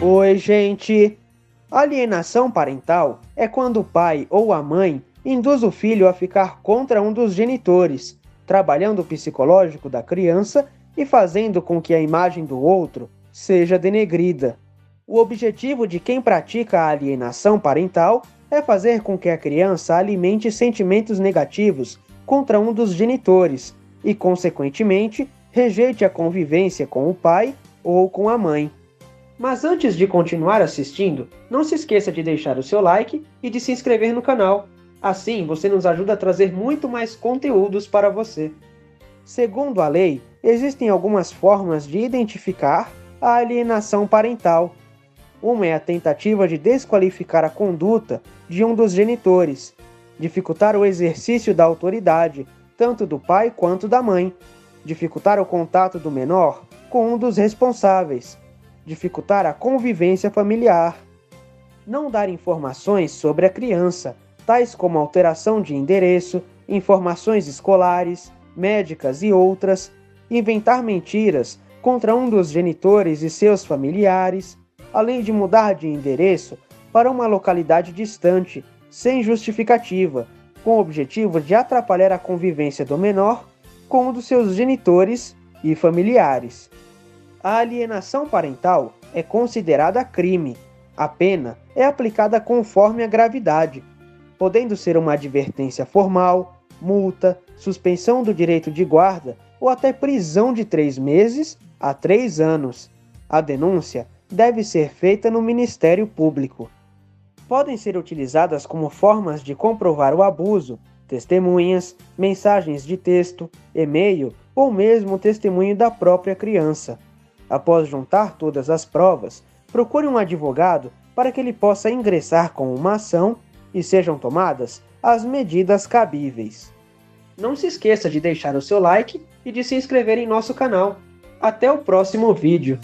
Oi, gente! Alienação parental é quando o pai ou a mãe induz o filho a ficar contra um dos genitores, trabalhando o psicológico da criança e fazendo com que a imagem do outro seja denegrida. O objetivo de quem pratica a alienação parental é fazer com que a criança alimente sentimentos negativos contra um dos genitores e, consequentemente, rejeite a convivência com o pai ou com a mãe. Mas antes de continuar assistindo, não se esqueça de deixar o seu like e de se inscrever no canal. Assim, você nos ajuda a trazer muito mais conteúdos para você. Segundo a lei, existem algumas formas de identificar a alienação parental. Uma é a tentativa de desqualificar a conduta de um dos genitores, dificultar o exercício da autoridade, tanto do pai quanto da mãe, dificultar o contato do menor com um dos responsáveis, dificultar a convivência familiar, não dar informações sobre a criança, tais como alteração de endereço, informações escolares, médicas e outras, inventar mentiras contra um dos genitores e seus familiares, além de mudar de endereço para uma localidade distante, sem justificativa, com o objetivo de atrapalhar a convivência do menor com um dos seus genitores e familiares. A alienação parental é considerada crime. A pena é aplicada conforme a gravidade, podendo ser uma advertência formal, multa, suspensão do direito de guarda ou até prisão de três meses a três anos. A denúncia deve ser feita no Ministério Público. Podem ser utilizadas como formas de comprovar o abuso testemunhas, mensagens de texto, e-mail ou mesmo testemunho da própria criança. Após juntar todas as provas, procure um advogado para que ele possa ingressar com uma ação e sejam tomadas as medidas cabíveis. Não se esqueça de deixar o seu like e de se inscrever em nosso canal. Até o próximo vídeo!